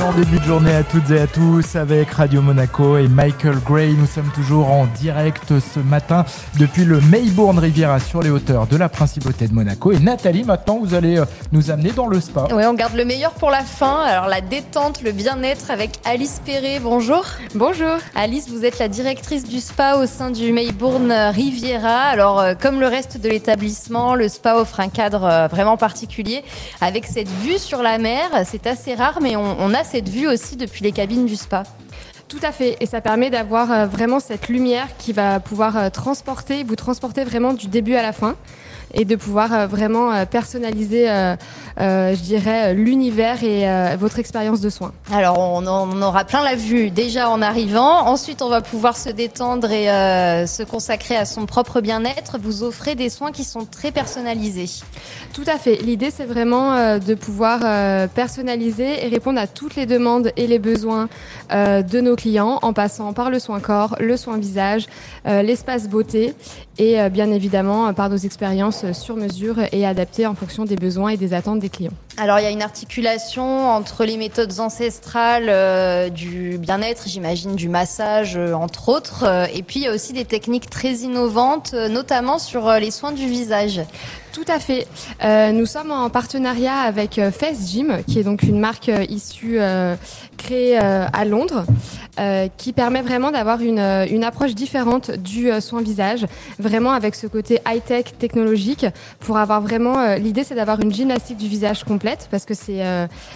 Excellent début de journée à toutes et à tous avec Radio Monaco et Michael Gray. Nous sommes toujours en direct ce matin depuis le Maybourne Riviera sur les hauteurs de la Principauté de Monaco. Et Nathalie, maintenant, vous allez euh, nous amener dans le spa. Oui, on garde le meilleur pour la fin. Alors, la détente, le bien-être avec Alice Perret. Bonjour. Bonjour. Alice, vous êtes la directrice du spa au sein du Maybourne Riviera. Alors, euh, comme le reste de l'établissement, le spa offre un cadre euh, vraiment particulier avec cette vue sur la mer. C'est assez rare, mais on, on a cette vue aussi depuis les cabines du spa. Tout à fait, et ça permet d'avoir euh, vraiment cette lumière qui va pouvoir euh, transporter, vous transporter vraiment du début à la fin, et de pouvoir euh, vraiment euh, personnaliser, euh, je dirais, l'univers et votre expérience de soins. Alors, on, en- aura plein la vue déjà en arrivant. Ensuite, on va pouvoir se détendre et se consacrer à son propre bien-être. Vous offrez des soins qui sont très personnalisés. Tout à fait. L'idée, c'est vraiment de pouvoir personnaliser et répondre à toutes les demandes et les besoins de nos clients en passant par le soin corps, le soin visage, l'espace beauté et bien évidemment par nos expériences sur mesure et adaptées en fonction des besoins et des attentes des clients. Alors, il y a une articulation entre les méthodes ancestrales euh, du bien-être, j'imagine du massage, euh, entre autres, euh, et puis il y a aussi des techniques très innovantes, notamment sur les soins du visage. Tout à fait. Nous sommes en partenariat avec Face Gym, qui est donc une marque issue créée euh, à Londres, euh, qui permet vraiment d'avoir une, euh, une approche différente du soin visage, vraiment avec ce côté high-tech technologique, pour avoir vraiment. L'idée, c'est d'avoir une gymnastique du visage complète, parce que c'est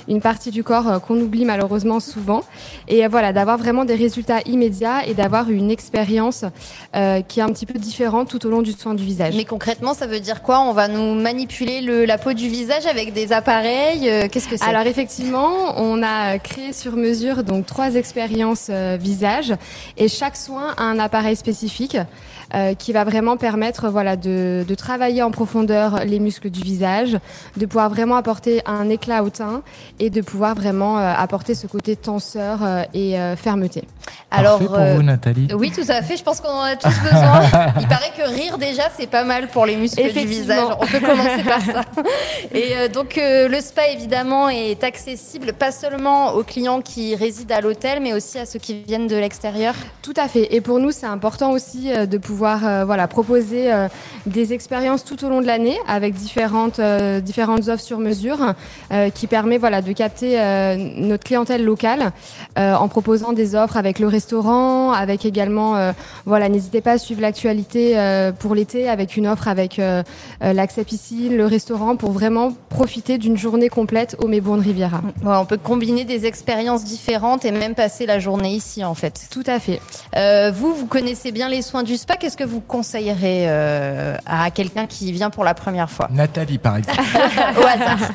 une partie du corps qu'on oublie malheureusement souvent, et voilà, d'avoir vraiment des résultats immédiats et d'avoir une expérience qui est un petit peu différente tout au long du soin du visage. Mais concrètement, ça veut dire quoi? On va nous manipuler le- la peau du visage avec des appareils? Qu'est-ce que c'est? Alors effectivement, on a créé sur mesure donc trois expériences euh, visage et chaque soin a un appareil spécifique euh, qui va vraiment permettre voilà de, de travailler en profondeur les muscles du visage, de pouvoir vraiment apporter un éclat au teint et de pouvoir vraiment euh, apporter ce côté tenseur euh, et euh, fermeté. Alors, Parfait pour euh, vous, Nathalie. Oui, tout à fait. Je pense qu'on en a tous besoin. Il paraît que rire déjà, c'est pas mal pour les muscles du visage. On peut commencer par ça. Et euh, donc euh, le spa évidemment est accessible pas seulement aux clients qui résident à l'hôtel, mais aussi à ceux qui viennent de l'extérieur. Tout à fait. Et pour nous, c'est important aussi euh, de pouvoir euh, voilà, proposer euh, des expériences tout au long de l'année avec différentes, euh, différentes offres sur mesure euh, qui permet voilà, de capter euh, notre clientèle locale euh, en proposant des offres avec le restaurant, avec également, euh, voilà, n'hésitez pas à suivre l'actualité euh, pour l'été avec une offre avec l'accès piscine, le restaurant pour vraiment profiter d'une journée complète au Maybourne Riviera. Ouais, on peut combiner des expériences différentes et même passer la journée ici en fait. Tout à fait. Euh, vous, vous connaissez bien les soins du spa. Qu'est-ce que vous conseillerez euh, à quelqu'un qui vient pour la première fois? Nathalie, par exemple. Au hasard.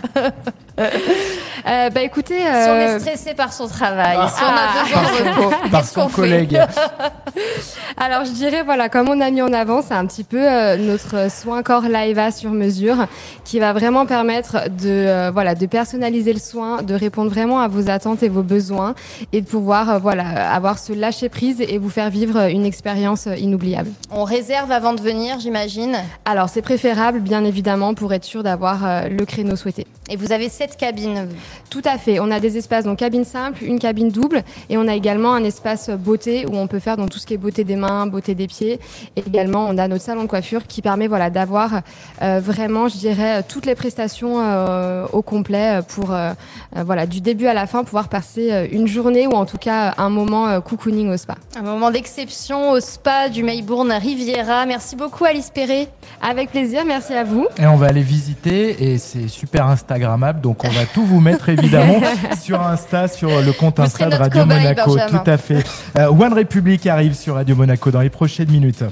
Euh, bah écoutez, Si on euh, est stressé par son travail, si on a Ah. besoin de repos, Par son collègue. Alors je dirais voilà comme on a mis en avant c'est un petit peu euh, notre soin corps Liva sur mesure qui va vraiment permettre de euh, voilà de personnaliser le soin, de répondre vraiment à vos attentes et vos besoins et de pouvoir euh, voilà avoir ce lâcher prise et vous faire vivre une expérience euh, inoubliable. On réserve avant de venir, j'imagine? Alors c'est préférable bien évidemment pour être sûr d'avoir euh, le créneau souhaité. Et vous avez sept cabines. Tout à fait. On a des espaces donc cabine simple, une cabine double, et on a également un espace beauté où on peut faire donc tout ce qui est beauté des mains, beauté des pieds. Et également, on a notre salon de coiffure qui permet voilà d'avoir euh, vraiment, je dirais, toutes les prestations euh, au complet pour euh, voilà du début à la fin pouvoir passer une journée ou en tout cas un moment euh, cocooning au spa. Un moment d'exception au spa du Maybourne Riviera. Merci beaucoup Alice Perret. Avec plaisir. Merci à vous. Et on va aller visiter et c'est super Instagrammable. Donc on va tout vous mettre évidemment sur Insta, sur le compte Insta de Radio cobaye, Monaco. Benjamin. Tout à fait. Euh, One Republic arrive sur Radio Monaco dans les prochaines minutes.